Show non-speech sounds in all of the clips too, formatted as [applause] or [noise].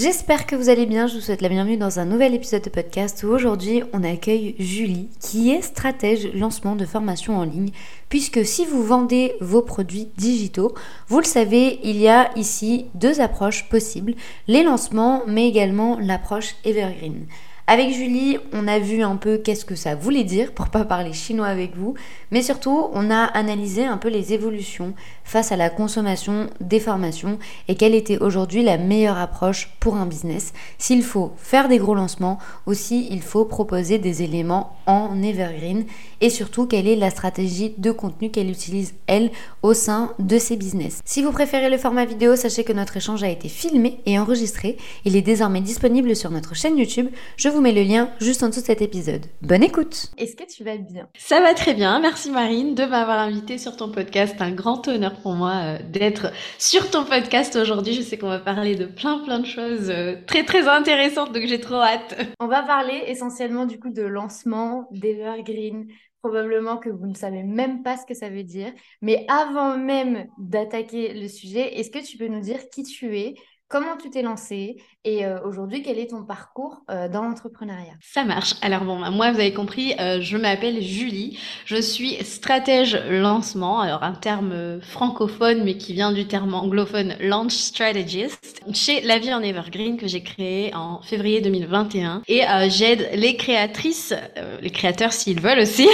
J'espère que vous allez bien, je vous souhaite la bienvenue dans un nouvel épisode de podcast où aujourd'hui on accueille Julie qui est stratège lancement de formation en ligne. Puisque si vous vendez vos produits digitaux, vous le savez, il y a ici deux approches possibles, les lancements mais également l'approche evergreen. Avec Julie, on a vu un peu qu'est-ce que ça voulait dire pour pas parler chinois avec vous, mais surtout on a analysé un peu les évolutions face à la consommation des formations et quelle était aujourd'hui la meilleure approche pour un business. S'il faut faire des gros lancements, aussi il faut proposer des éléments en evergreen et surtout quelle est la stratégie de contenu qu'elle utilise elle au sein de ses business. Si vous préférez le format vidéo, sachez que notre échange a été filmé et enregistré. Il est désormais disponible sur notre chaîne YouTube. Je vous vous mets le lien juste en dessous de cet épisode. Bonne écoute Est-ce que tu vas bien? Ça va très bien, merci Marine de m'avoir invité sur ton podcast. Un grand honneur pour moi euh, d'être sur ton podcast aujourd'hui. Je sais qu'on va parler de plein plein de choses euh, très très intéressantes, donc j'ai trop hâte. On va parler essentiellement du coup de lancement, d'Evergreen, probablement que vous ne savez même pas ce que ça veut dire. Mais avant même d'attaquer le sujet, est-ce que tu peux nous dire qui tu es, comment tu t'es lancé et euh, aujourd'hui, quel est ton parcours euh, dans l'entrepreneuriat? Ça marche. Alors bon, bah, moi, vous avez compris, euh, je m'appelle Julie. Je suis stratège lancement, alors un terme francophone, mais qui vient du terme anglophone launch strategist, chez La Vie en Evergreen que j'ai créé en février 2021. Et j'aide les créatrices, les créateurs s'ils veulent aussi,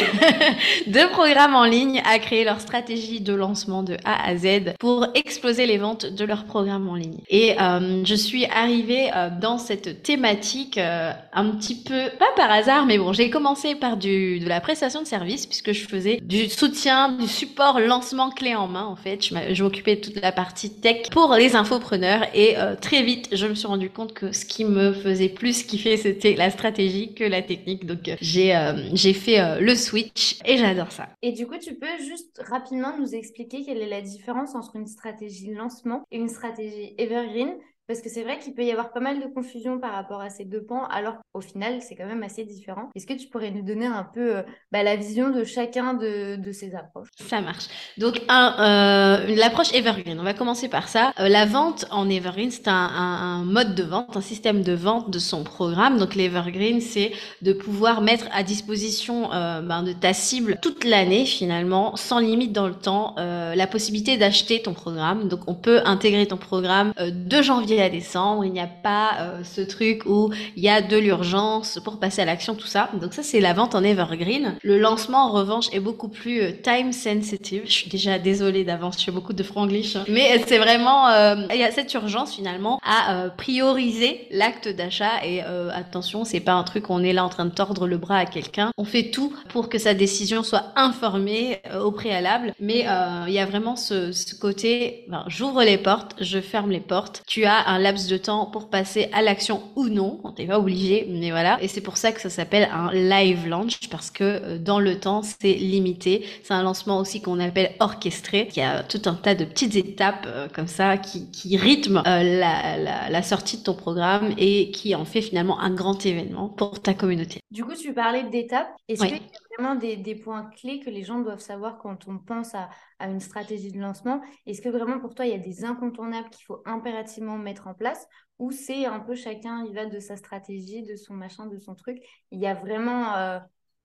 [laughs] de programmes en ligne à créer leur stratégie de lancement de A à Z pour exploser les ventes de leurs programmes en ligne. Et je suis arrivée euh, dans cette thématique euh, un petit peu, pas par hasard, mais bon, j'ai commencé par du, de la prestation de service puisque je faisais du soutien, du support, lancement clé en main en fait. Je m'occupais de toute la partie tech pour les infopreneurs et euh, très vite, je me suis rendu compte que ce qui me faisait plus kiffer, c'était la stratégie que la technique. Donc j'ai j'ai fait le switch et j'adore ça. Et du coup, tu peux juste rapidement nous expliquer quelle est la différence entre une stratégie lancement et une stratégie evergreen? Parce que c'est vrai qu'il peut y avoir pas mal de confusion par rapport à ces deux pans, alors qu'au final, c'est quand même assez différent. Est-ce que tu pourrais nous donner un peu euh, bah, la vision de chacun de, ces approches? Ça marche. Donc, un, euh, l'approche Evergreen, on va commencer par ça. Euh, la vente en Evergreen, c'est un, mode de vente, un système de vente de son programme. Donc, l'Evergreen, c'est de pouvoir mettre à disposition ben, de ta cible toute l'année, finalement, sans limite dans le temps, la possibilité d'acheter ton programme. Donc, on peut intégrer ton programme de janvier à décembre, il n'y a pas euh, ce truc où il y a de l'urgence pour passer à l'action, tout ça. Donc ça, c'est la vente en evergreen. Le lancement, en revanche, est beaucoup plus euh, time sensitive. Je suis déjà désolée d'avance, je fais beaucoup de franglish. Hein. Mais c'est vraiment, euh, il y a cette urgence finalement à prioriser l'acte d'achat. Et attention, c'est pas un truc où on est là en train de tordre le bras à quelqu'un. On fait tout pour que sa décision soit informée au préalable. Mais il y a vraiment ce, ce côté, ben, j'ouvre les portes, je ferme les portes. Tu as un laps de temps pour passer à l'action ou non. On n'est pas obligé, mais voilà. Et c'est pour ça que ça s'appelle un live launch parce que euh, dans le temps, c'est limité. C'est un lancement aussi qu'on appelle orchestré. Il y a tout un tas de petites étapes euh, comme ça qui, qui rythment euh, la, la, la, sortie de ton programme et qui en fait finalement un grand événement pour ta communauté. Du coup, tu parlais d'étapes? Est-ce qu'il y a vraiment des, des, points clés que les gens doivent savoir quand on pense à, à une stratégie de lancement. Est-ce que vraiment pour toi, il y a des incontournables qu'il faut impérativement mettre en place ou c'est un peu chacun, il va de sa stratégie, de son machin, de son truc. Il y a vraiment euh,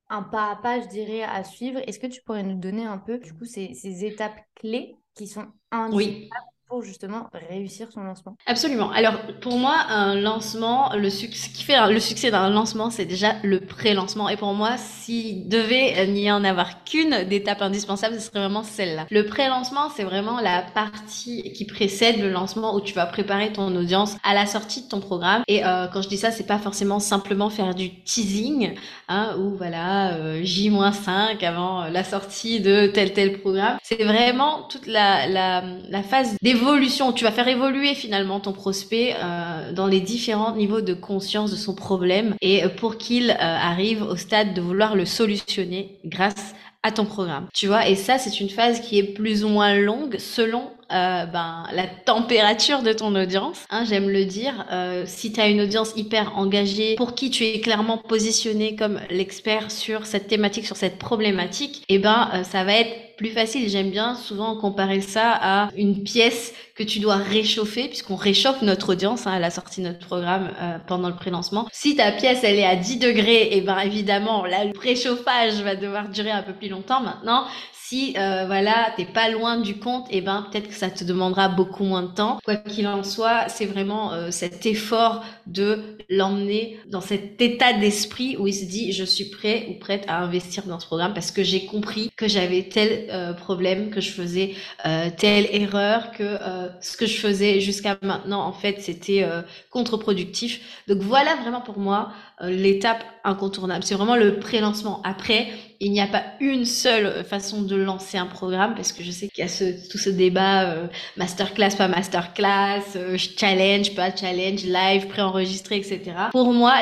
un pas à pas, je dirais, à suivre. Est-ce que tu pourrais nous donner un peu, du coup, ces, ces étapes clés qui sont indispensables justement réussir son lancement Absolument. Alors pour moi, un lancement, le ce qui fait le succès d'un lancement, c'est déjà le pré-lancement. Et pour moi, s'il devait n'y en avoir qu'une d'étape indispensable, ce serait vraiment celle-là. Le pré-lancement, c'est vraiment la partie qui précède le lancement où tu vas préparer ton audience à la sortie de ton programme. Et euh, quand je dis ça, c'est pas forcément simplement faire du teasing, hein, ou voilà euh, J-5 avant la sortie de tel tel programme. C'est vraiment toute la, la, la phase d'évolution évolution. Tu vas faire évoluer finalement ton prospect euh, dans les différents niveaux de conscience de son problème et euh, pour qu'il euh, arrive au stade de vouloir le solutionner grâce à ton programme. Tu vois, et ça, c'est une phase qui est plus ou moins longue selon euh, ben, la température de ton audience. Hein, J'aime le dire. Euh, si tu as une audience hyper engagée, pour qui tu es clairement positionné comme l'expert sur cette thématique, sur cette problématique, eh ben, euh, ça va être plus facile. J'aime bien souvent comparer ça à une pièce que tu dois réchauffer, puisqu'on réchauffe notre audience hein, à la sortie de notre programme euh, pendant le pré-lancement. Si ta pièce, elle est à 10 degrés, et eh ben évidemment, là, le préchauffage va devoir durer un peu plus longtemps maintenant si euh, voilà t'es pas loin du compte et eh ben peut-être que ça te demandera beaucoup moins de temps. Quoi qu'il en soit c'est vraiment euh, cet effort de l'emmener dans cet état d'esprit où il se dit je suis prêt ou prête à investir dans ce programme parce que j'ai compris que j'avais tel euh, problème que je faisais euh, telle erreur que ce que je faisais jusqu'à maintenant en fait c'était contre-productif. Donc voilà vraiment pour moi l'étape incontournable. C'est vraiment le pré-lancement. Après il n'y a pas une seule façon de lancer un programme parce que je sais qu'il y a ce, tout ce débat euh, masterclass, pas masterclass, euh, challenge, pas challenge, live, préenregistré, etc. Pour moi,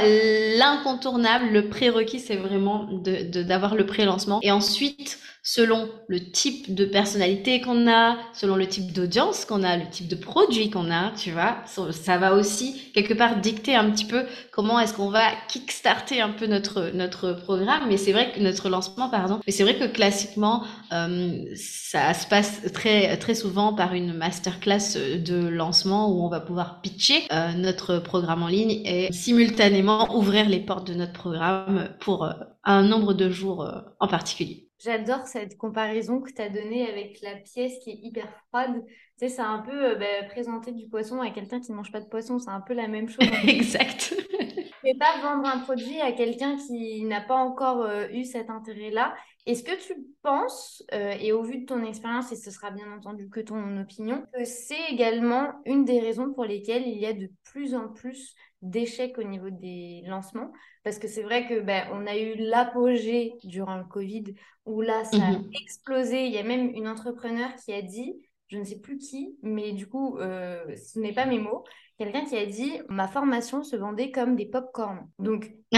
l'incontournable, le prérequis, c'est vraiment de d'avoir le pré-lancement. Et ensuite selon le type de personnalité qu'on a, selon le type d'audience qu'on a, le type de produit qu'on a, tu vois, ça va aussi quelque part dicter un petit peu comment est-ce qu'on va kickstarter un peu notre notre programme. Mais c'est vrai que notre lancement, pardon. Mais c'est vrai que classiquement, euh, ça se passe très très souvent par une masterclass de lancement où on va pouvoir pitcher euh, notre programme en ligne et simultanément ouvrir les portes de notre programme pour euh, un nombre de jours en particulier. J'adore cette comparaison que tu as donnée avec la pièce qui est hyper froide. Tu sais, c'est un peu euh, bah, présenter du poisson à quelqu'un qui ne mange pas de poisson, c'est un peu la même chose. [laughs] exact. [laughs] Et pas vendre un produit à quelqu'un qui n'a pas encore euh, eu cet intérêt-là. Est-ce que tu penses, euh, et au vu de ton expérience, et ce sera bien entendu que ton opinion, que c'est également une des raisons pour lesquelles il y a de plus en plus d'échecs au niveau des lancements? Parce que c'est vrai que ben, on a eu l'apogée durant le Covid où là ça a mhm. explosé il y a même une entrepreneur qui a dit je ne sais plus qui mais du coup euh, ce n'est pas mes mots quelqu'un qui a dit ma formation se vendait comme des pop-corn donc [laughs]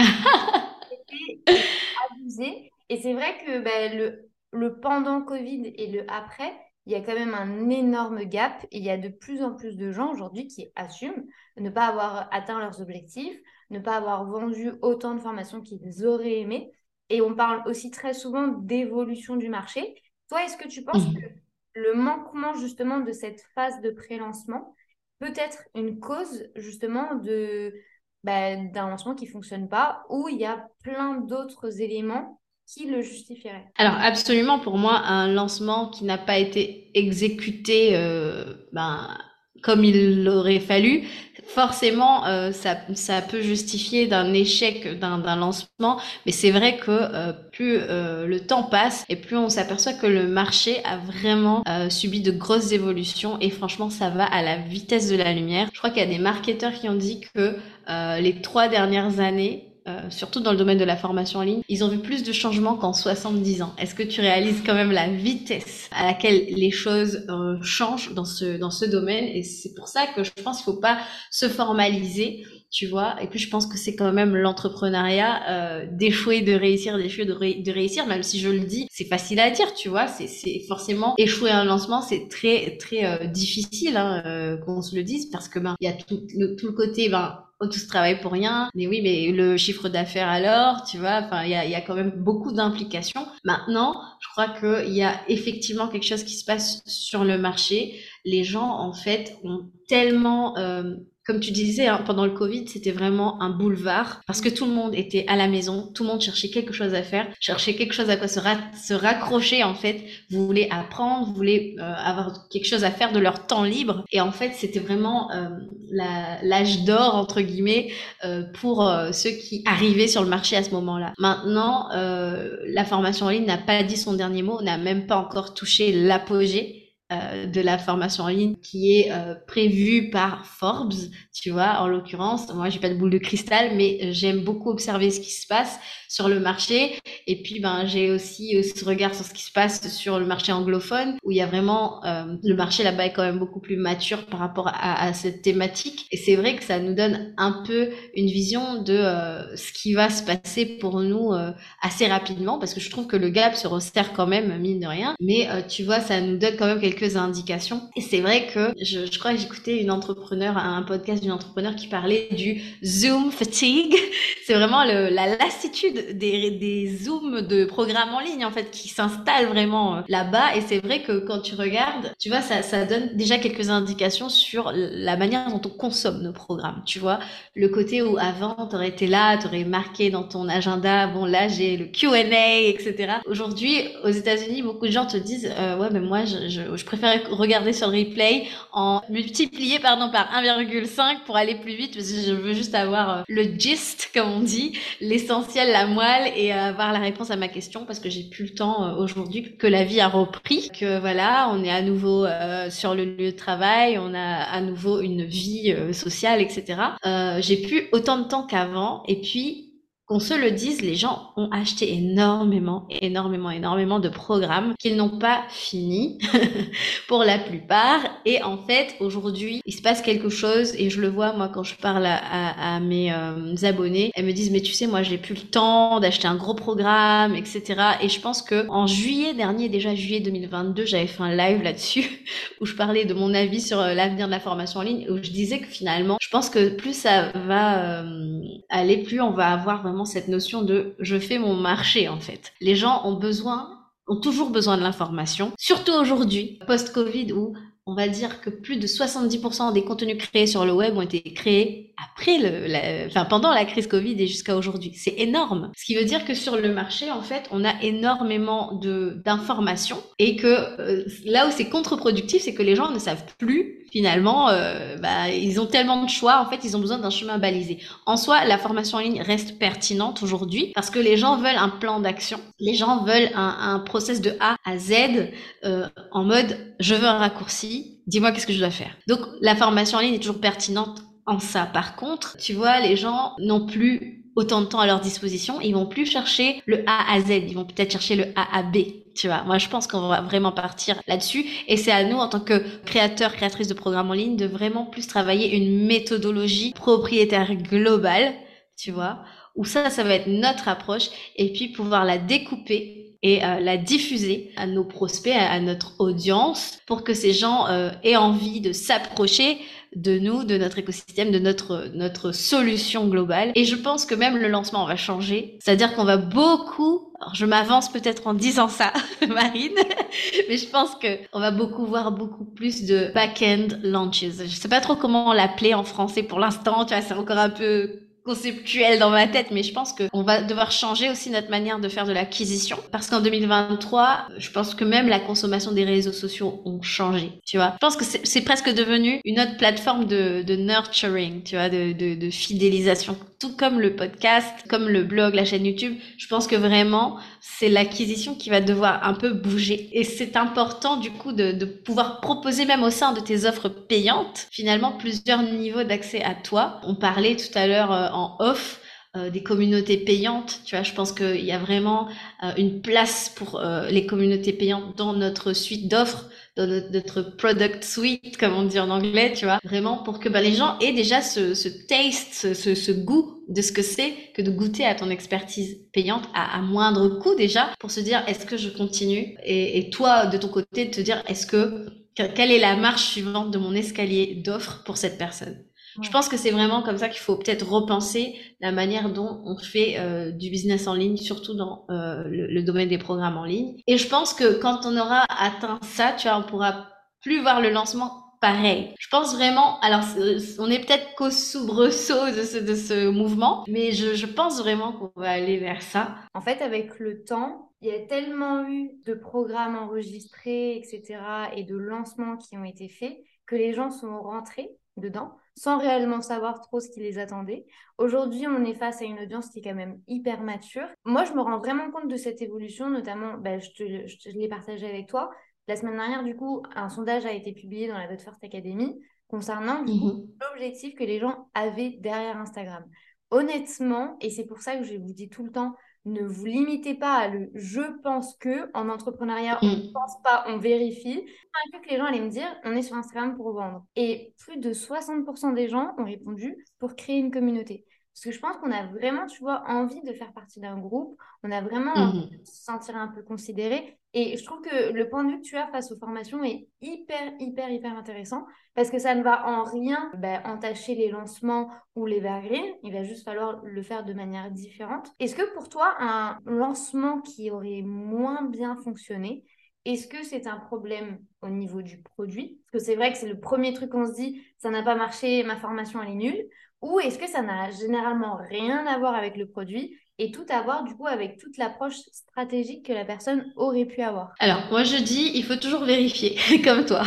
abusé et c'est vrai que ben, le, le pendant Covid et le après il y a quand même un énorme gap et il y a de plus en plus de gens aujourd'hui qui assument ne pas avoir atteint leurs objectifs, ne pas avoir vendu autant de formations qu'ils auraient aimé. Et on parle aussi très souvent d'évolution du marché. Toi, est-ce que tu penses mmh. que le manquement justement de cette phase de pré-lancement peut être une cause justement de bah, d'un lancement qui fonctionne pas ou il y a plein d'autres éléments qui le justifierait Alors absolument, pour moi, un lancement qui n'a pas été exécuté euh, ben, comme il l'aurait fallu, forcément, euh, ça, ça peut justifier d'un échec d'un lancement. Mais c'est vrai que euh, plus le temps passe et plus on s'aperçoit que le marché a vraiment subi de grosses évolutions. Et franchement, ça va à la vitesse de la lumière. Je crois qu'il y a des marketeurs qui ont dit que les trois dernières années, euh, surtout dans le domaine de la formation en ligne, ils ont vu plus de changements qu'en 70 ans. Est-ce que tu réalises quand même la vitesse à laquelle les choses euh, changent dans ce, dans ce domaine? Et c'est pour ça que je pense qu'il faut pas se formaliser, tu vois. Et puis je pense que c'est quand même l'entrepreneuriat euh, d'échouer, de réussir, d'échouer, de, réussir, même si je le dis, c'est facile à dire, tu vois. C'est forcément échouer un lancement, c'est très très difficile hein, qu'on se le dise parce que ben il y a tout le, tout le côté ben oh, tout ce travail pour rien. Mais oui, mais le chiffre d'affaires alors, tu vois, enfin, il y a, y a, quand même beaucoup d'implications. Maintenant, je crois qu'il y a effectivement quelque chose qui se passe sur le marché. Les gens, en fait, ont tellement euh, comme tu disais, hein, pendant le Covid, c'était vraiment un boulevard parce que tout le monde était à la maison, tout le monde cherchait quelque chose à faire, cherchait quelque chose à quoi se, raccrocher en fait, voulait apprendre, voulait euh, avoir quelque chose à faire de leur temps libre. Et en fait, c'était vraiment euh, l'âge d'or entre guillemets euh, pour euh, ceux qui arrivaient sur le marché à ce moment-là. Maintenant, euh, la formation en ligne n'a pas dit son dernier mot, n'a même pas encore touché l'apogée euh, de la formation en ligne qui est euh, prévue par Forbes, tu vois, en l'occurrence. Moi, j'ai pas de boule de cristal, mais euh, j'aime beaucoup observer ce qui se passe sur le marché. Et puis, ben, j'ai aussi ce regard sur ce qui se passe sur le marché anglophone, où il y a vraiment le marché là-bas est quand même beaucoup plus mature par rapport à, à cette thématique. Et c'est vrai que ça nous donne un peu une vision de ce qui va se passer pour nous assez rapidement, parce que je trouve que le gap se resserre quand même mine de rien. Mais tu vois, ça nous donne quand même quelque indications. Et c'est vrai que je, crois que j'écoutais une entrepreneur, un podcast d'une entrepreneur qui parlait du Zoom fatigue. [laughs] C'est vraiment la lassitude des, des Zooms de programmes en ligne, en fait, qui s'installent vraiment euh, là-bas. Et c'est vrai que quand tu regardes, tu vois, ça, ça donne déjà quelques indications sur la manière dont on consomme nos programmes. Tu vois, le côté où avant, tu aurais été là, tu aurais marqué dans ton agenda, bon, là, j'ai le Q&A, etc. Aujourd'hui, aux États-Unis, beaucoup de gens te disent, euh, ouais, mais moi, je, je, je préfère regarder sur le replay en multiplié pardon, par 1,5 pour aller plus vite parce que je veux juste avoir euh, le gist, comme on dit, l'essentiel, la moelle et euh, avoir la réponse à ma question parce que j'ai plus le temps euh, aujourd'hui que la vie a repris, que voilà, on est à nouveau sur le lieu de travail, on a à nouveau une vie sociale, etc. j'ai plus autant de temps qu'avant et puis qu'on se le dise, les gens ont acheté énormément, énormément, énormément de programmes qu'ils n'ont pas fini [laughs] pour la plupart. Et en fait, aujourd'hui, il se passe quelque chose et je le vois moi quand je parle à, mes euh, abonnés, elles me disent mais tu sais moi j'ai plus le temps d'acheter un gros programme, etc. Et je pense que en juillet dernier, déjà juillet 2022, j'avais fait un live là-dessus [laughs] où je parlais de mon avis sur euh, l'avenir de la formation en ligne où je disais que finalement, je pense que plus ça va euh, aller, plus on va avoir vraiment cette notion de je fais mon marché en fait. Les gens ont besoin ont toujours besoin de l'information, surtout aujourd'hui, post-Covid, où on va dire que plus de 70% des contenus créés sur le web ont été créés après le, enfin pendant la crise Covid et jusqu'à aujourd'hui. C'est énorme. Ce qui veut dire que sur le marché, en fait, on a énormément de d'informations et que euh, là où c'est contre-productif, c'est que les gens ne savent plus finalement, euh, bah, ils ont tellement de choix, en fait, ils ont besoin d'un chemin balisé. En soi, la formation en ligne reste pertinente aujourd'hui parce que les gens veulent un plan d'action, les gens veulent un, un, process de A à Z euh, en mode je veux un raccourci, dis-moi qu'est-ce que je dois faire. Donc la formation en ligne est toujours pertinente en ça. Par contre, tu vois, les gens n'ont plus autant de temps à leur disposition, ils vont plus chercher le A à Z, ils vont peut-être chercher le A à B. Tu vois, moi je pense qu'on va vraiment partir là-dessus et c'est à nous en tant que créateurs, créatrices de programmes en ligne de vraiment plus travailler une méthodologie propriétaire globale, tu vois, où ça, ça va être notre approche et puis pouvoir la découper et euh, la diffuser à nos prospects, à, notre audience pour que ces gens euh, aient envie de s'approcher de nous, de notre écosystème, de notre, notre solution globale. Et je pense que même le lancement va changer. C'est-à-dire qu'on va beaucoup, alors je m'avance peut-être en disant ça, [laughs] Marine, [laughs] mais je pense que on va beaucoup voir beaucoup plus de back-end launches. Je sais pas trop comment l'appeler en français pour l'instant, tu vois, c'est encore un peu conceptuel dans ma tête, mais je pense qu'on va devoir changer aussi notre manière de faire de l'acquisition. Parce qu'en 2023, je pense que même la consommation des réseaux sociaux ont changé, tu vois. Je pense que c'est presque devenu une autre plateforme de, nurturing, tu vois, de, fidélisation tout comme le podcast, comme le blog, la chaîne YouTube, je pense que vraiment, c'est l'acquisition qui va devoir un peu bouger. Et c'est important, du coup, de, de, pouvoir proposer même au sein de tes offres payantes, finalement, plusieurs niveaux d'accès à toi. On parlait tout à l'heure euh, en off euh, des communautés payantes. Tu vois, je pense qu'il y a vraiment euh, une place pour les communautés payantes dans notre suite d'offres dans notre, product suite, comme on dit en anglais, tu vois, vraiment pour que bah, les gens aient déjà ce, taste, ce, goût de ce que c'est que de goûter à ton expertise payante à, moindre coût déjà, pour se dire est-ce que je continue? Et, toi de ton côté te dire est-ce que quelle est la marche suivante de mon escalier d'offres pour cette personne? Je pense que c'est vraiment comme ça qu'il faut peut-être repenser la manière dont on fait euh, du business en ligne, surtout dans euh, le, domaine des programmes en ligne. Et je pense que quand on aura atteint ça, tu vois, on pourra plus voir le lancement pareil. Je pense vraiment, alors on est peut-être qu'au soubresaut de ce, de ce mouvement, mais je, je pense vraiment qu'on va aller vers ça. En fait, avec le temps, il y a tellement eu de programmes enregistrés, etc., et de lancements qui ont été faits que les gens sont rentrés dedans sans réellement savoir trop ce qui les attendait. Aujourd'hui, on est face à une audience qui est quand même hyper mature. Moi, je me rends vraiment compte de cette évolution, notamment, bah, je, te, je, l'ai partagé avec toi, La semaine dernière, du coup, un sondage a été publié dans la But First Academy concernant mhm. l'objectif que les gens avaient derrière Instagram. Honnêtement, et c'est pour ça que je vous dis tout le temps, ne vous limitez pas à le je pense que. En entrepreneuriat, on ne mm. pense pas, on vérifie. que les gens allaient me dire on est sur Instagram pour vendre. Et plus de 60% des gens ont répondu pour créer une communauté. Parce que je pense qu'on a vraiment, tu vois, envie de faire partie d'un groupe. On a vraiment envie mm-hmm. de se sentir un peu considéré. Et je trouve que le point de vue que tu as face aux formations est hyper, hyper, hyper intéressant parce que ça ne va en rien ben, entacher les lancements ou les vergrines. Il va juste falloir le faire de manière différente. Est-ce que pour toi, un lancement qui aurait moins bien fonctionné, est-ce que c'est un problème au niveau du produit? Parce que c'est vrai que c'est le premier truc qu'on se dit, ça n'a pas marché, ma formation elle est nulle. Ou est-ce que ça n'a généralement rien à voir avec le produit et tout à voir du coup avec toute l'approche stratégique que la personne aurait pu avoir Alors moi je dis il faut toujours vérifier [laughs] comme toi.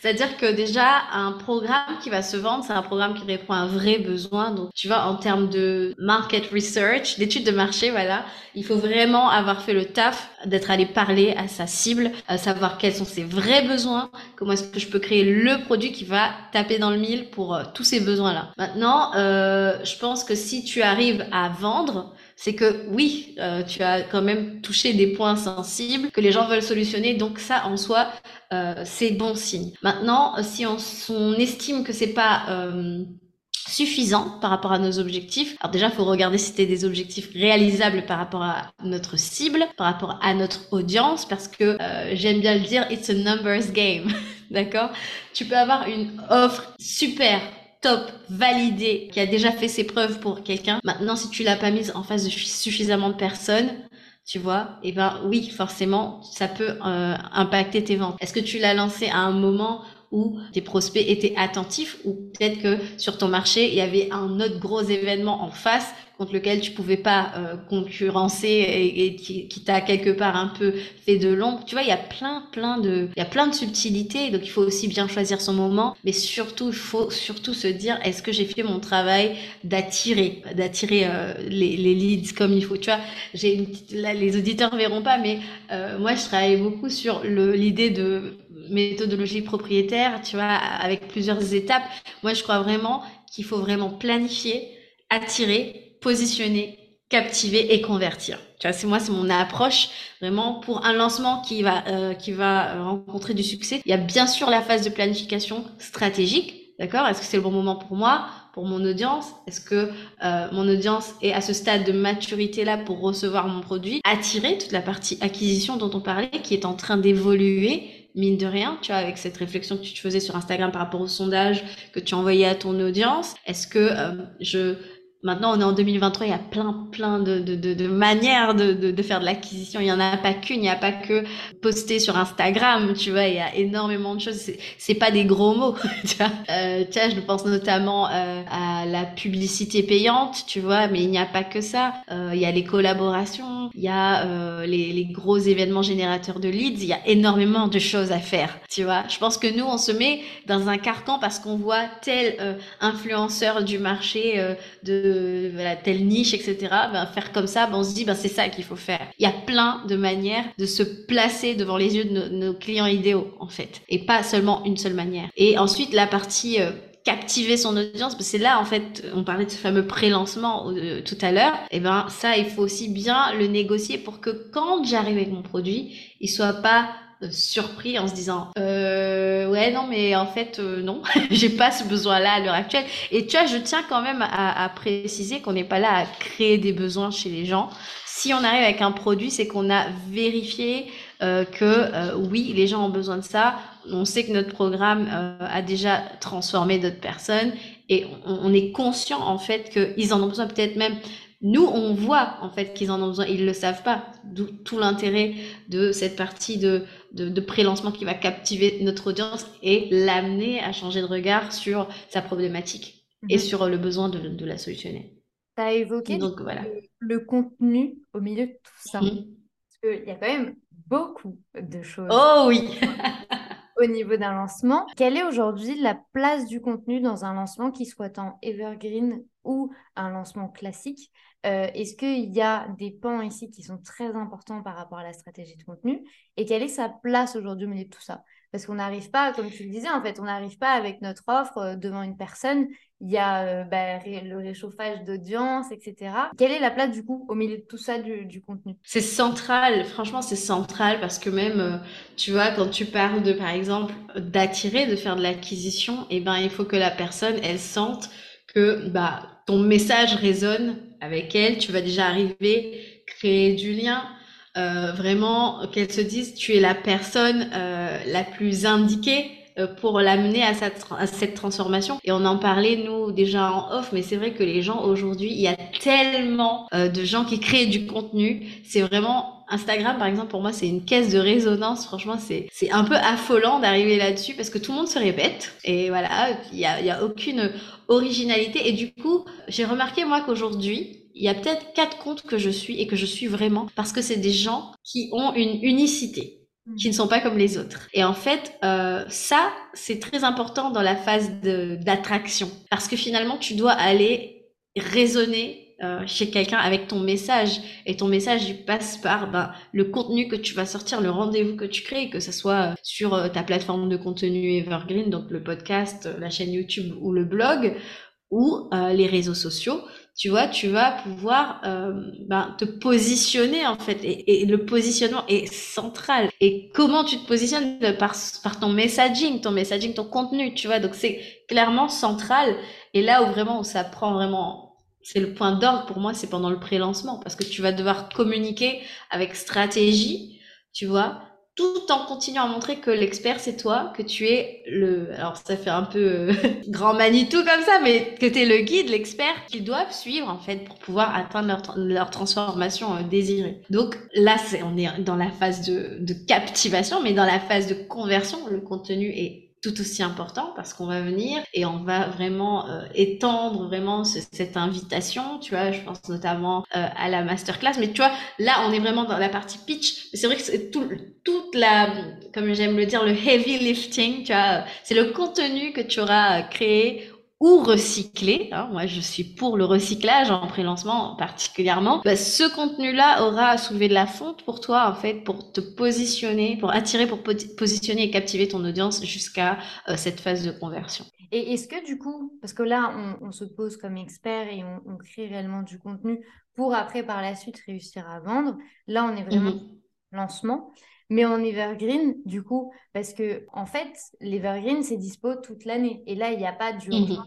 C'est-à-dire que déjà un programme qui va se vendre, c'est un programme qui répond à un vrai besoin. Donc tu vois en termes de market research, d'études de marché, voilà, il faut vraiment avoir fait le taf d'être allé parler à sa cible, à savoir quels sont ses vrais besoins, comment est-ce que je peux créer le produit qui va taper dans le mille pour euh, tous ces besoins-là. Maintenant, euh, je pense que si tu arrives à vendre, c'est que oui, euh, tu as quand même touché des points sensibles que les gens veulent solutionner, donc ça en soi, euh, c'est bon signe. Maintenant, si on, estime que c'est pas euh, suffisant par rapport à nos objectifs. Alors déjà, il faut regarder si c'était des objectifs réalisables par rapport à notre cible, par rapport à notre audience, parce que j'aime bien le dire, it's a numbers game, [laughs] d'accord? Tu peux avoir une offre super top, validé, qui a déjà fait ses preuves pour quelqu'un. Maintenant, si tu l'as pas mise en face de suffisamment de personnes, tu vois, et eh ben oui, forcément, ça peut euh, impacter tes ventes. Est-ce que tu l'as lancé à un moment où tes prospects étaient attentifs ou peut-être que sur ton marché, il y avait un autre gros événement en face contre lequel tu pouvais pas euh, concurrencer et, qui, t'a quelque part un peu fait de l'ombre. Tu vois, il y a plein, plein de, il y a plein de subtilités. Donc il faut aussi bien choisir son moment, mais surtout, il faut surtout se dire est-ce que j'ai fait mon travail d'attirer, d'attirer euh, les, les, leads comme il faut? Tu vois, j'ai une là les auditeurs verront pas, mais euh, moi je travaille beaucoup sur l'idée de méthodologie propriétaire. Tu vois, avec plusieurs étapes. Moi je crois vraiment qu'il faut vraiment planifier, attirer positionner, captiver et convertir. Tu vois, c'est moi, c'est mon approche vraiment pour un lancement qui va euh, qui va rencontrer du succès. Il y a bien sûr la phase de planification stratégique. D'accord? Est-ce que c'est le bon moment pour moi, pour mon audience? Est-ce que euh, mon audience est à ce stade de maturité là pour recevoir mon produit? Attirer toute la partie acquisition dont on parlait, qui est en train d'évoluer mine de rien, tu vois, avec cette réflexion que tu faisais sur Instagram par rapport au sondage que tu envoyais à ton audience. Est-ce que je Maintenant, on est en 2023, il y a plein, plein de, de, de, de manières de, de, faire de l'acquisition. Il n'y en a pas qu'une, il n'y a pas que poster sur Instagram, tu vois, il y a énormément de choses. C'est pas des gros mots, [laughs] tu vois. Euh, vois, je pense notamment euh, à la publicité payante, tu vois, mais il n'y a pas que ça. Euh, il y a les collaborations, il y a euh, les, les gros événements générateurs de leads, il y a énormément de choses à faire, tu vois. Je pense que nous, on se met dans un carcan parce qu'on voit tel euh, influenceur du marché de voilà, telle niche, etc. Ben, faire comme ça, ben, on se dit, ben, c'est ça qu'il faut faire. Il y a plein de manières de se placer devant les yeux de nos, clients idéaux, en fait. Et pas seulement une seule manière. Et ensuite, la partie euh, captiver son audience, c'est là en fait, on parlait de ce fameux pré-lancement euh, tout à l'heure, et ben ça il faut aussi bien le négocier pour que quand j'arrive avec mon produit, il soit pas surpris en se disant euh, ouais non mais en fait euh, non [laughs] j'ai pas ce besoin là à l'heure actuelle. Et tu vois je tiens quand même à, préciser qu'on n'est pas là à créer des besoins chez les gens. Si on arrive avec un produit c'est qu'on a vérifié euh, que euh, oui les gens ont besoin de ça. On sait que notre programme a déjà transformé d'autres personnes et on, on, est conscient en fait qu'ils en ont besoin. Peut-être même nous, on voit en fait qu'ils en ont besoin, ils le savent pas. D'où tout l'intérêt de cette partie de, de, pré-lancement qui va captiver notre audience et l'amener à changer de regard sur sa problématique et mhm. sur le besoin de, la solutionner. Tu as évoqué Donc, voilà. le, contenu au milieu de tout ça. Mhm. Parce qu'il y a quand même beaucoup de choses. Oh oui [laughs] au niveau d'un lancement. Quelle est aujourd'hui la place du contenu dans un lancement qui soit en evergreen ou un lancement classique. Euh, est-ce qu'il y a des pans ici qui sont très importants par rapport à la stratégie de contenu? Et quelle est sa place aujourd'hui au milieu de tout ça? Parce qu'on n'arrive pas, comme tu le disais, en fait, on n'arrive pas avec notre offre euh, devant une personne. Il y a euh, bah, le réchauffage d'audience, etc. Quelle est la place du coup au milieu de tout ça du, contenu? C'est central, franchement, c'est central parce que même, tu vois, quand tu parles de, par exemple, d'attirer, de faire de l'acquisition, eh ben, il faut que la personne, elle sente que bah, ton message résonne avec elle, tu vas déjà arriver, créer du lien, euh, vraiment qu'elle se dise tu es la personne euh, la plus indiquée euh, pour l'amener à, à, cette transformation. Et on en parlait, nous, déjà en off, mais c'est vrai que les gens aujourd'hui, il y a tellement de gens qui créent du contenu. C'est vraiment Instagram, par exemple, pour moi, c'est une caisse de résonance. Franchement, c'est, c'est un peu affolant d'arriver là-dessus parce que tout le monde se répète. Et voilà, il y a, y a aucune originalité. Et du coup, j'ai remarqué, moi, qu'aujourd'hui, il y a peut-être quatre comptes que je suis et que je suis vraiment parce que c'est des gens qui ont une unicité hmm. qui ne sont pas comme les autres. Et en fait, euh, ça, c'est très important dans la phase d'attraction. Parce que finalement, tu dois aller raisonner euh, chez quelqu'un avec ton message. Et ton message, il passe par ben, le contenu que tu vas sortir, le rendez-vous que tu crées, que ce soit euh, sur euh, ta plateforme de contenu Evergreen, donc le podcast, la chaîne YouTube ou le blog, ou les réseaux sociaux. Tu vois, tu vas pouvoir ben, te positionner en fait. Et, le positionnement est central. Et comment tu te positionnes par, par ton messaging, ton messaging, ton contenu, tu vois. Donc c'est clairement central. Et là où vraiment où ça prend vraiment c'est le point d'orgue pour moi, c'est pendant le pré-lancement parce que tu vas devoir communiquer avec stratégie, tu vois, tout en continuant à montrer que l'expert c'est toi, que tu es le, alors ça fait un peu euh, [laughs] grand Manitou comme ça, mais que tu es le guide, l'expert qu'ils doivent suivre en fait pour pouvoir atteindre leur, leur transformation euh, désirée. Donc là, c'est, on est dans la phase de, de captivation, mais dans la phase de conversion, le contenu est tout aussi important parce qu'on va venir et on va vraiment euh, étendre vraiment cette invitation, tu vois, je pense notamment euh, à la masterclass, mais tu vois, là on est vraiment dans la partie pitch, c'est vrai que c'est tout, toute la, comme j'aime le dire, le heavy lifting, tu vois, c'est le contenu que tu auras créé ou recycler, hein, moi je suis pour le recyclage en pré-lancement particulièrement, bah, ce contenu-là aura soulevé de la fonte pour toi en fait, pour te positionner, pour attirer, pour positionner et captiver ton audience jusqu'à euh, cette phase de conversion. Et est-ce que du coup, parce que là on, se pose comme expert et on, crée réellement du contenu pour après par la suite réussir à vendre, là on est vraiment mmh lancement. Mais en evergreen, du coup, parce que en fait, l'evergreen, c'est dispo toute l'année. Et là, il n'y a pas. Mhm.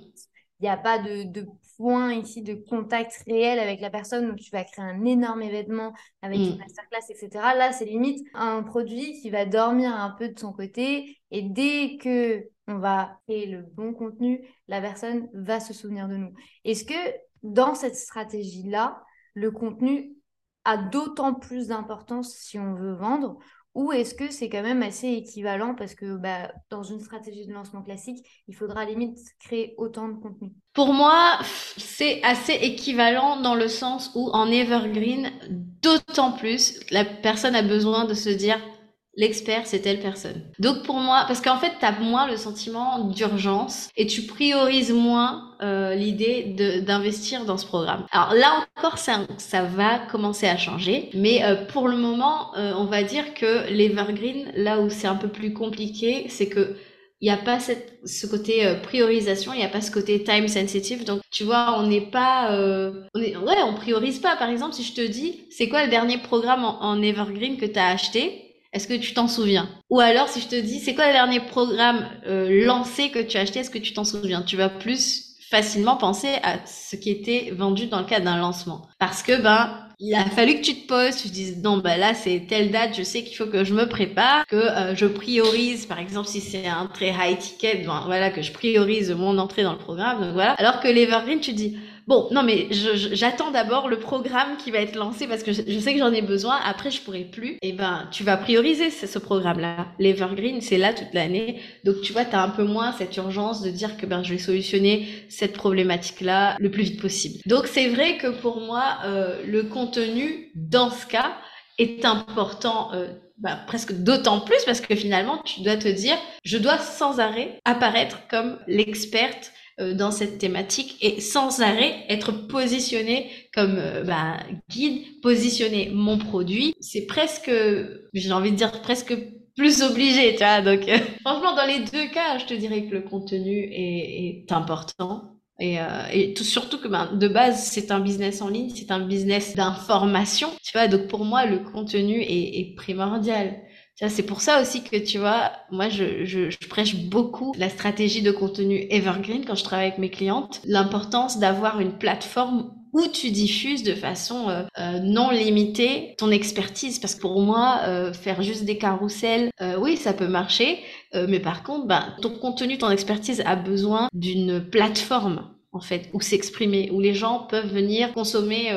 Il n'y a pas de, de, point ici de contact réel avec la personne où tu vas créer un énorme événement avec une mhm. masterclass, etc. Là, c'est limite un produit qui va dormir un peu de son côté. Et dès que on va créer le bon contenu, la personne va se souvenir de nous. Est-ce que dans cette stratégie-là, le contenu a d'autant plus d'importance si on veut vendre ou est-ce que c'est quand même assez équivalent parce que bah, dans une stratégie de lancement classique, il faudra limite créer autant de contenu? Pour moi, c'est assez équivalent dans le sens où en Evergreen, d'autant plus, la personne a besoin de se dire l'expert, c'est telle personne. Donc pour moi, parce qu'en fait, tu as moins le sentiment d'urgence et tu priorises moins euh, l'idée d'investir dans ce programme. Alors là encore, ça, ça va commencer à changer, mais euh, pour le moment, euh, on va dire que l'Evergreen, là où c'est un peu plus compliqué, c'est que il n'y a pas cette, ce côté euh, priorisation, il n'y a pas ce côté time sensitive. Donc, tu vois, on n'est pas, euh, on est, ouais, on priorise pas. Par exemple, si je te dis, c'est quoi le dernier programme en, en Evergreen que tu as acheté? Est-ce que tu t'en souviens? Ou alors, si je te dis, c'est quoi le dernier programme euh, lancé que tu as acheté? Est-ce que tu t'en souviens? Tu vas plus facilement penser à ce qui était vendu dans le cadre d'un lancement. Parce que, ben, il a fallu que tu te poses, tu te dises, non, ben là, c'est telle date, je sais qu'il faut que je me prépare, que euh, je priorise, par exemple, si c'est un très high ticket, ben, voilà, que je priorise mon entrée dans le programme, donc voilà. Alors que l'Evergreen, tu dis, Bon, non, mais j'attends d'abord le programme qui va être lancé parce que je, sais que j'en ai besoin. Après, je pourrai plus. Et eh ben, tu vas prioriser ce, programme-là. L'Evergreen, c'est là toute l'année. Donc, tu vois, tu un peu moins cette urgence de dire que ben, je vais solutionner cette problématique-là le plus vite possible. Donc, c'est vrai que pour moi, euh, le contenu, dans ce cas, est important euh, bah, presque d'autant plus parce que finalement, tu dois te dire, je dois sans arrêt apparaître comme l'experte dans cette thématique et sans arrêt être positionné comme euh, bah, guide, positionner mon produit. C'est presque, j'ai envie de dire presque plus obligé, tu vois. Donc, euh, [laughs] franchement, dans les deux cas, je te dirais que le contenu est, important. Et, euh, et tout, surtout que ben, de base, c'est un business en ligne, c'est un business d'information, tu vois. Donc pour moi, le contenu est primordial. C'est pour ça aussi que tu vois, moi je, prêche beaucoup la stratégie de contenu evergreen quand je travaille avec mes clientes, l'importance d'avoir une plateforme où tu diffuses de façon euh, euh, non limitée ton expertise. Parce que pour moi, euh, faire juste des carousels, oui, ça peut marcher, mais par contre, ben, ton contenu, ton expertise a besoin d'une plateforme en fait, où s'exprimer, où les gens peuvent venir consommer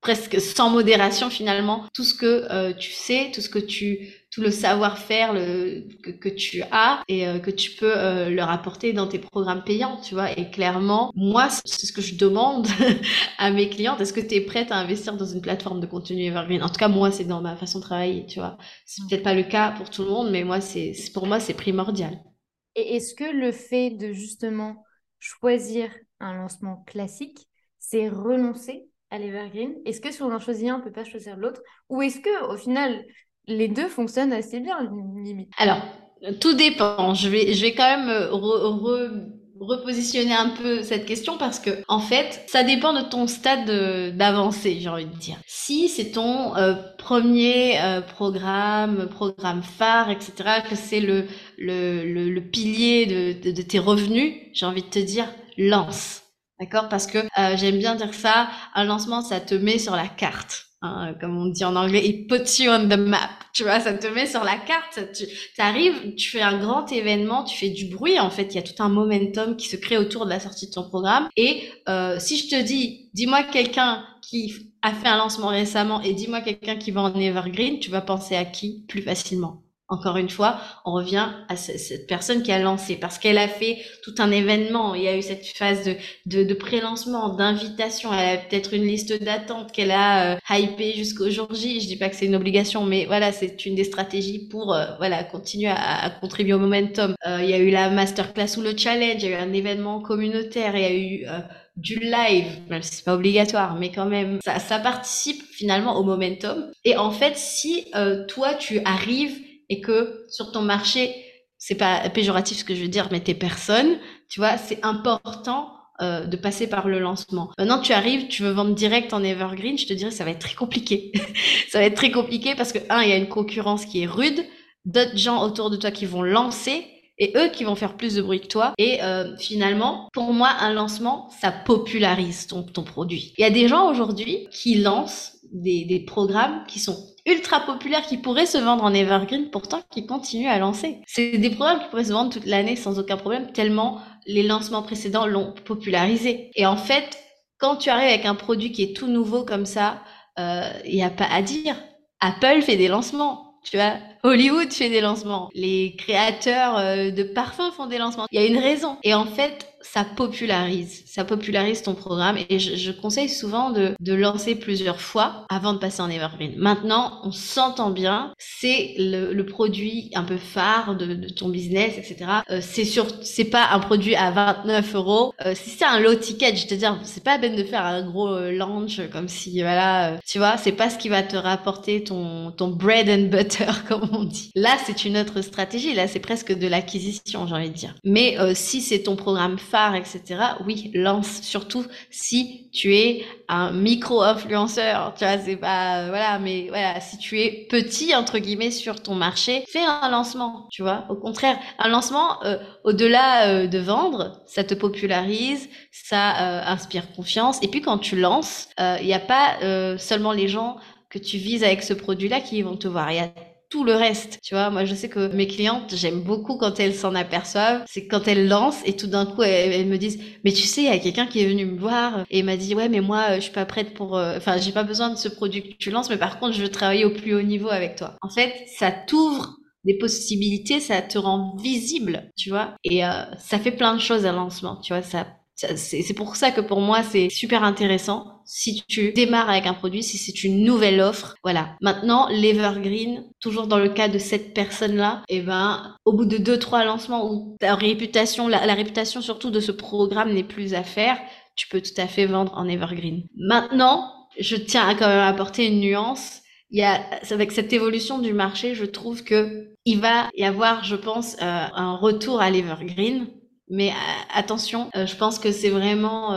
presque sans modération finalement tout ce que tu sais, tout ce que tu, tout le savoir-faire le, que, que, tu as et euh, que tu peux euh, leur apporter dans tes programmes payants, tu vois. Et clairement, moi, c'est ce que je demande [laughs] à mes clientes. Est-ce que tu es prête à investir dans une plateforme de contenu evergreen? En tout cas, moi, c'est dans ma façon de travailler, tu vois. C'est peut-être pas le cas pour tout le monde, mais moi, c'est pour moi, c'est primordial. Et est-ce que le fait de justement choisir un lancement classique, c'est renoncer à l'Evergreen? Est-ce que si on en choisit un, on ne peut pas choisir l'autre? Ou est-ce que au final, les deux fonctionnent assez bien, limite Alors, tout dépend. Je vais, je vais quand même re, re, repositionner un peu cette question parce que, en fait, ça dépend de ton stade d'avancée, j'ai envie de dire. Si c'est ton euh, premier euh, programme, programme phare, etc., que c'est le, le, le, pilier de, de, tes revenus, j'ai envie de te dire, lance D'accord? Parce que euh, j'aime bien dire ça, un lancement, ça te met sur la carte. Hein, comme on dit en anglais, it puts you on the map. Tu vois, ça te met sur la carte. Tu arrives, tu fais un grand événement, tu fais du bruit. En fait, il y a tout un momentum qui se crée autour de la sortie de ton programme. Et euh, si je te dis, dis-moi quelqu'un qui a fait un lancement récemment et dis-moi quelqu'un qui va en evergreen, tu vas penser à qui plus facilement? Encore une fois, on revient à cette personne qui a lancé parce qu'elle a fait tout un événement. Il y a eu cette phase de, de, de pré-lancement, d'invitation. Elle a peut-être une liste d'attente qu'elle a euh, hypée jusqu'au jour J. Je dis pas que c'est une obligation, mais voilà, c'est une des stratégies pour euh, voilà continuer à, à, contribuer au momentum. Euh, il y a eu la masterclass ou le challenge. Il y a eu un événement communautaire. Il y a eu euh, du live, c'est pas obligatoire, mais quand même, ça, ça participe finalement au momentum. Et en fait, si euh, toi tu arrives et que sur ton marché, c'est pas péjoratif ce que je veux dire, mais tes personnes, tu vois, c'est important euh, de passer par le lancement. Maintenant, tu arrives, tu veux vendre direct en evergreen, je te dirais ça va être très compliqué. [laughs] ça va être très compliqué parce que un, il y a une concurrence qui est rude, d'autres gens autour de toi qui vont lancer et eux qui vont faire plus de bruit que toi. Et euh, finalement, pour moi, un lancement, ça popularise ton, ton produit. Il y a des gens aujourd'hui qui lancent des, des programmes qui sont ultra populaires qui pourraient se vendre en evergreen, pourtant qui continuent à lancer. C'est des programmes qui pourraient se vendre toute l'année sans aucun problème, tellement les lancements précédents l'ont popularisé. Et en fait, quand tu arrives avec un produit qui est tout nouveau comme ça, il euh, n'y a pas à dire. Apple fait des lancements, tu vois. Hollywood fait des lancements. Les créateurs euh, de parfums font des lancements. Il y a une raison. Et en fait, ça popularise, ça popularise ton programme et je, je conseille souvent de, de, lancer plusieurs fois avant de passer en evergreen. Maintenant, on s'entend bien, c'est le, le, produit un peu phare de, de ton business, etc. Euh, c'est sûr, c'est pas un produit à 29 euros. Euh, si c'est un low ticket, je te dire, c'est pas la peine de faire un gros euh, launch comme si, voilà, euh, tu vois, c'est pas ce qui va te rapporter ton, ton bread and butter, [laughs] comme on dit. Là, c'est une autre stratégie. Là, c'est presque de l'acquisition, j'ai envie de dire. Mais euh, si c'est ton programme phare etc. Oui, lance surtout si tu es un micro-influenceur, tu vois, c'est pas, voilà, mais voilà, si tu es petit, entre guillemets, sur ton marché, fais un lancement, tu vois. Au contraire, un lancement, euh, au-delà euh, de vendre, ça te popularise, ça euh, inspire confiance. Et puis quand tu lances, il n'y a pas euh, seulement les gens que tu vises avec ce produit-là qui vont te voir. Tout le reste. Tu vois, moi, je sais que mes clientes, j'aime beaucoup quand elles s'en aperçoivent. C'est quand elles lancent et tout d'un coup, elles, me disent, mais tu sais, il y a quelqu'un qui est venu me voir et m'a dit, ouais, mais moi, je suis pas prête pour, euh, enfin, j'ai pas besoin de ce produit que tu lances, mais par contre, je veux travailler au plus haut niveau avec toi. En fait, ça t'ouvre des possibilités, ça te rend visible, tu vois, et euh, ça fait plein de choses à lancement, tu vois, ça c'est pour ça que pour moi c'est super intéressant si tu démarres avec un produit, si c'est une nouvelle offre. Voilà. Maintenant, l'Evergreen, toujours dans le cas de cette personne-là, et eh ben, au bout de deux, trois lancements où ta réputation, la, réputation surtout de ce programme n'est plus à faire, tu peux tout à fait vendre en Evergreen. Maintenant, je tiens à quand même apporter une nuance. Il y a, avec cette évolution du marché, je trouve que il va y avoir, je pense, euh, un retour à l'Evergreen. Mais euh, attention, euh, je pense que c'est vraiment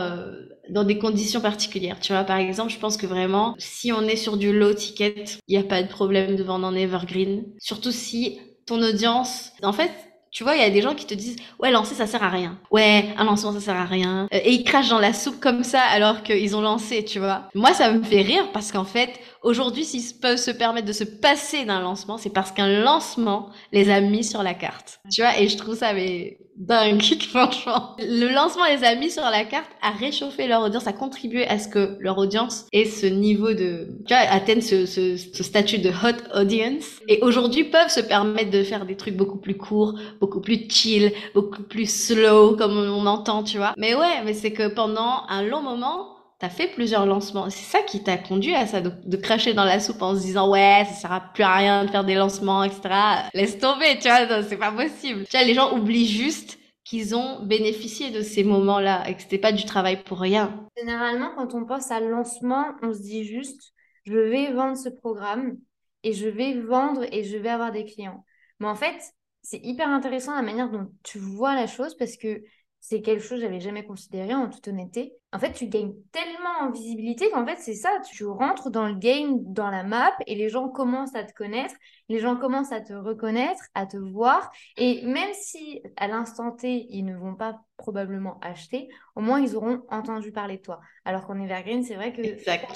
dans des conditions particulières. Tu vois, par exemple, je pense que vraiment, si on est sur du low ticket, il n'y a pas de problème de vendre en evergreen. Surtout si ton audience, en fait, tu vois, il y a des gens qui te disent ouais lancer ça sert à rien. Ouais, un lancement ça sert à rien. et ils crachent dans la soupe comme ça alors qu'ils ont lancé, tu vois. Moi ça me fait rire parce qu'en fait aujourd'hui s'ils peuvent se permettre de se passer d'un lancement, c'est parce qu'un lancement les a mis sur la carte. Tu vois, et je trouve ça mais dingue, [laughs] franchement. Le lancement les a mis sur la carte, a réchauffé leur audience, a contribué à ce que leur audience ait ce niveau de, tu vois, atteigne ce, ce, ce statut de hot audience. Et aujourd'hui peuvent se permettre de faire des trucs beaucoup plus courts, beaucoup plus chill, beaucoup plus slow, comme on entend, tu vois. Mais ouais, mais c'est que pendant un long moment, t'as fait plusieurs lancements. C'est ça qui t'a conduit à ça, de, cracher dans la soupe en se disant ouais, ça sert à plus à rien de faire des lancements, etc. Laisse tomber, tu vois, c'est pas possible. Tu vois, les gens oublient juste qu'ils ont bénéficié de ces moments-là et que c'était pas du travail pour rien. Généralement, quand on pense à lancement, on se dit juste je vais vendre ce programme et je vais vendre et je vais avoir des clients. Mais en fait, c'est hyper intéressant la manière dont tu vois la chose parce que c'est quelque chose que j'avais jamais considéré en toute honnêteté. En fait, tu gagnes tellement en visibilité qu'en fait, c'est ça, tu rentres dans le game, dans la map et les gens commencent à te connaître, les gens commencent à te reconnaître, à te voir et même si à l'instant T, ils ne vont pas probablement acheter, au moins ils auront entendu parler de toi. Alors qu'en Evergreen, c'est vrai que exact.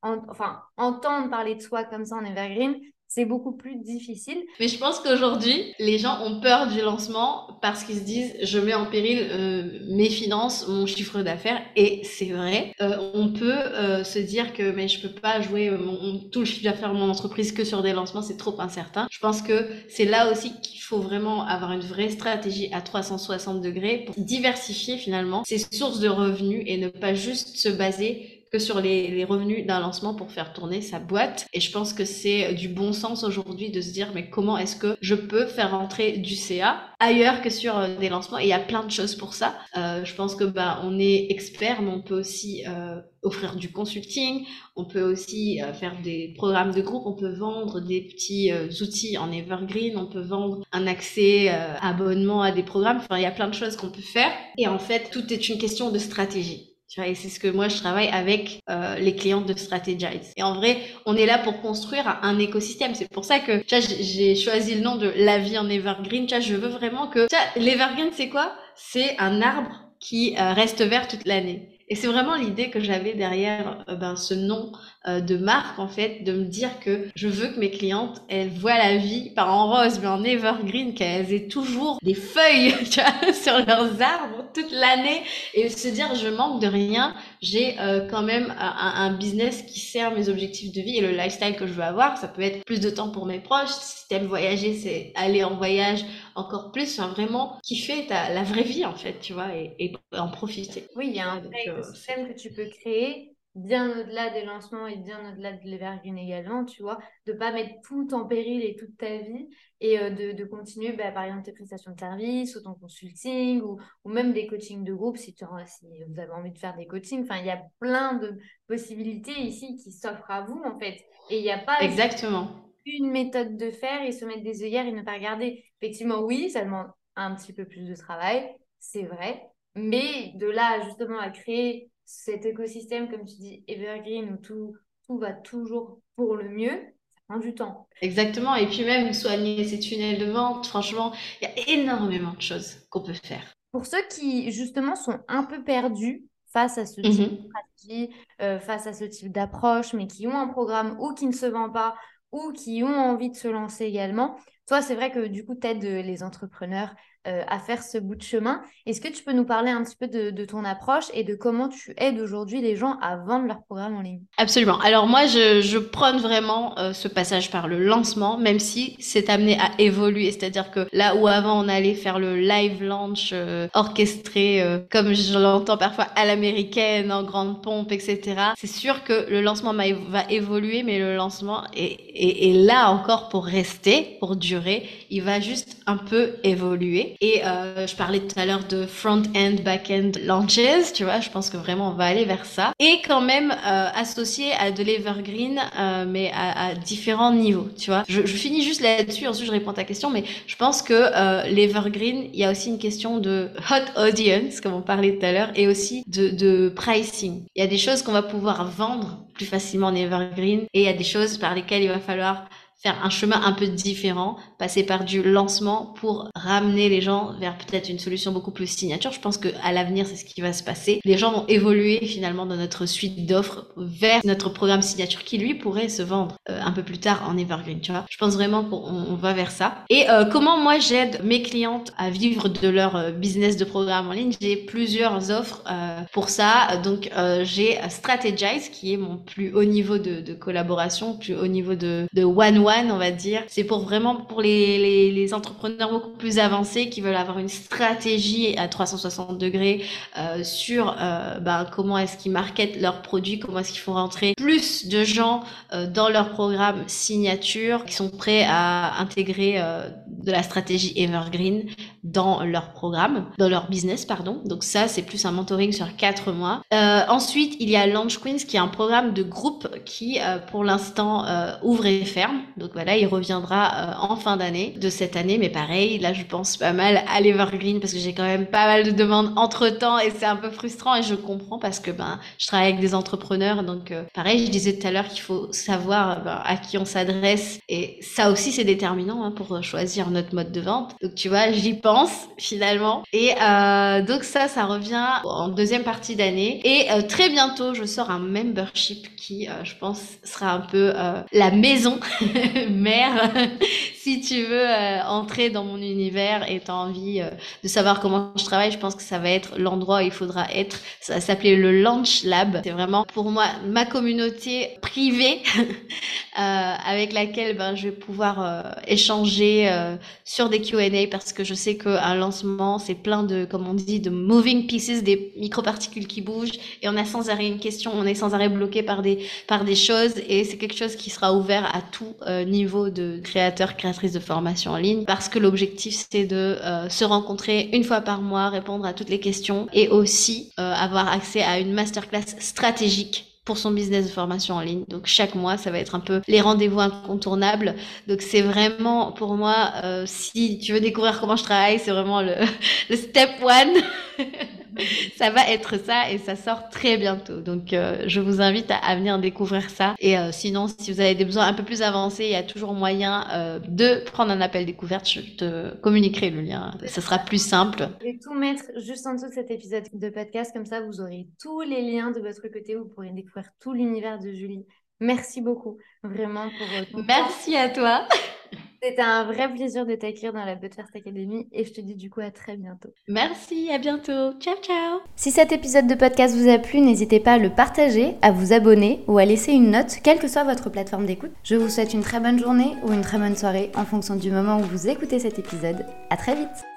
enfin, entendre parler de soi comme ça en Evergreen, c'est beaucoup plus difficile. Mais je pense qu'aujourd'hui, les gens ont peur du lancement parce qu'ils se disent je mets en péril euh, mes finances, mon chiffre d'affaires. Et c'est vrai, euh, on peut euh, se dire que mais je peux pas jouer mon, tout le chiffre d'affaires de mon entreprise que sur des lancements, c'est trop incertain. Je pense que c'est là aussi qu'il faut vraiment avoir une vraie stratégie à 360 degrés pour diversifier finalement ses sources de revenus et ne pas juste se baser que sur les, revenus d'un lancement pour faire tourner sa boîte. Et je pense que c'est du bon sens aujourd'hui de se dire mais comment est-ce que je peux faire rentrer du CA ailleurs que sur euh, des lancements? Et il y a plein de choses pour ça. Euh, je pense que bah on est expert mais on peut aussi euh, offrir du consulting, on peut aussi faire des programmes de groupe, on peut vendre des petits outils en evergreen, on peut vendre un accès abonnement à des programmes, enfin il y a plein de choses qu'on peut faire et en fait tout est une question de stratégie. Tu vois, et c'est ce que moi je travaille avec euh, les clientes de Strategize. Et en vrai, on est là pour construire un écosystème. C'est pour ça que tu vois, j'ai choisi le nom de la vie en evergreen. Tu vois, je veux vraiment que tu vois, l'evergreen c'est quoi? C'est un arbre qui euh, reste vert toute l'année. Et c'est vraiment l'idée que j'avais derrière euh, ben, ce nom euh, de marque, en fait, de me dire que je veux que mes clientes, elles voient la vie, pas en rose, mais en evergreen, qu'elles aient toujours des feuilles [laughs] sur leurs arbres toute l'année et se dire je manque de rien, j'ai euh, quand même un, un, business qui sert mes objectifs de vie et le lifestyle que je veux avoir. Ça peut être plus de temps pour mes proches. Si t'aimes voyager, c'est aller en voyage encore plus. Enfin, vraiment kiffer ta, la vraie vie, en fait, tu vois, et, et en profiter. Oui, il y a un écosystème que tu peux créer bien au-delà des lancements et bien au-delà de l'Evergreen également, tu vois, de pas mettre tout en péril et toute ta vie et euh, de, de, continuer, bah, par exemple, tes prestations de service ou ton consulting ou, ou même des coachings de groupe si, tu, si vous avez envie de faire des coachings. Enfin, il y a plein de possibilités ici qui s'offrent à vous, en fait. Et il n'y a pas Exactement. une méthode de faire et se mettre des œillères et ne pas regarder. Effectivement, oui, ça demande un petit peu plus de travail, c'est vrai. Mais de là, justement, à créer cet écosystème, comme tu dis, evergreen, où tout, tout va toujours pour le mieux, ça prend du temps. Exactement. Et puis même soigner ces tunnels de vente, franchement, il y a énormément de choses qu'on peut faire. Pour ceux qui, justement, sont un peu perdus face à ce type mhm. de stratégie, euh, face à ce type d'approche, mais qui ont un programme ou qui ne se vend pas, ou qui ont envie de se lancer également, toi, c'est vrai que du coup, tu aides les entrepreneurs euh, à faire ce bout de chemin. Est-ce que tu peux nous parler un petit peu de, ton approche et de comment tu aides aujourd'hui les gens à vendre leur programme en ligne? Absolument. Alors moi, je, prône vraiment euh, ce passage par le lancement, même si c'est amené à évoluer. C'est-à-dire que là où avant on allait faire le live launch euh, orchestré, comme je l'entends parfois à l'américaine, en grande pompe, etc. C'est sûr que le lancement va évoluer, mais le lancement est là encore pour rester, pour durer. Il va juste un peu évoluer. Et euh, je parlais tout à l'heure de front-end, back-end launches, tu vois, je pense que vraiment on va aller vers ça. Et quand même euh, associé à de l'evergreen, euh, mais à, à, différents niveaux, tu vois. Je, je finis juste là-dessus, ensuite je réponds à ta question, mais je pense que euh, l'evergreen, il y a aussi une question de hot audience, comme on parlait tout à l'heure, et aussi de, de pricing. Il y a des choses qu'on va pouvoir vendre plus facilement en evergreen, et il y a des choses par lesquelles il va falloir faire un chemin un peu différent, passer par du lancement pour ramener les gens vers peut-être une solution beaucoup plus signature. Je pense que à l'avenir, c'est ce qui va se passer. Les gens vont évoluer finalement dans notre suite d'offres vers notre programme signature qui lui pourrait se vendre euh, un peu plus tard en evergreen, tu vois. Je pense vraiment qu'on va vers ça. Et euh, comment moi j'aide mes clientes à vivre de leur euh, business de programme en ligne? J'ai plusieurs offres pour ça. Donc j'ai Strategize qui est mon plus haut niveau de, de collaboration, plus haut niveau de, de one-one on va dire. C'est pour vraiment pour les, les, entrepreneurs beaucoup plus avancés qui veulent avoir une stratégie à 360 degrés euh, sur euh, ben, comment est-ce qu'ils marketent leurs produits, comment est-ce qu'ils font rentrer plus de gens euh, dans leur programme signature, qui sont prêts à intégrer de la stratégie evergreen dans leur programme, dans leur business, pardon. Donc ça, c'est plus un mentoring sur quatre mois. ensuite, il y a Launch Queens, qui est un programme de groupe qui, pour l'instant, ouvre et ferme. Donc voilà, il reviendra euh, en fin d'année de cette année, mais pareil, là je pense pas mal à l'Evergreen parce que j'ai quand même pas mal de demandes entre temps et c'est un peu frustrant et je comprends parce que ben je travaille avec des entrepreneurs, donc euh, pareil, je disais tout à l'heure qu'il faut savoir ben, à qui on s'adresse et ça aussi c'est déterminant hein, pour choisir notre mode de vente. Donc tu vois, j'y pense finalement. Et euh, donc ça, ça revient en deuxième partie d'année. Et très bientôt je sors un membership qui, je pense, sera un peu la maison [laughs] mère, si tu veux euh, entrer dans mon univers et tu as envie euh, de savoir comment je travaille, je pense que ça va être l'endroit où il faudra être. Ça va s'appeler le Launch Lab. C'est vraiment pour moi ma communauté privée [laughs] euh, avec laquelle ben, je vais pouvoir échanger sur des Q&A parce que je sais qu'un lancement, c'est plein de, comme on dit, de moving pieces, des microparticules qui bougent et on a sans arrêt une question, on est sans arrêt bloqué par des, par des choses et c'est quelque chose qui sera ouvert à tout niveau de créateur, de formation en ligne, parce que l'objectif c'est de euh, se rencontrer une fois par mois, répondre à toutes les questions et aussi euh, avoir accès à une masterclass stratégique pour son business de formation en ligne. Donc chaque mois, ça va être un peu les rendez-vous incontournables. Donc c'est vraiment pour moi, euh, si tu veux découvrir comment je travaille, c'est vraiment le [laughs] step one. [laughs] [laughs] ça va être ça et ça sort très bientôt. Donc, euh, je vous invite à, venir découvrir ça. Et euh, sinon, si vous avez des besoins un peu plus avancés, il y a toujours moyen euh, de prendre un appel découverte. Je te communiquerai le lien. Ça sera plus simple. Je vais tout mettre juste en dessous de cet épisode de podcast. Comme ça, vous aurez tous les liens de votre côté. Vous pourrez découvrir tout l'univers de Julie. Merci beaucoup, vraiment, pour Merci à toi. [laughs] C'était un vrai plaisir de t'accueillir dans la First Academy et je te dis du coup à très bientôt. Merci, à bientôt. Ciao, ciao. Si cet épisode de podcast vous a plu, n'hésitez pas à le partager, à vous abonner ou à laisser une note, quelle que soit votre plateforme d'écoute. Je vous souhaite une très bonne journée ou une très bonne soirée en fonction du moment où vous écoutez cet épisode. À très vite.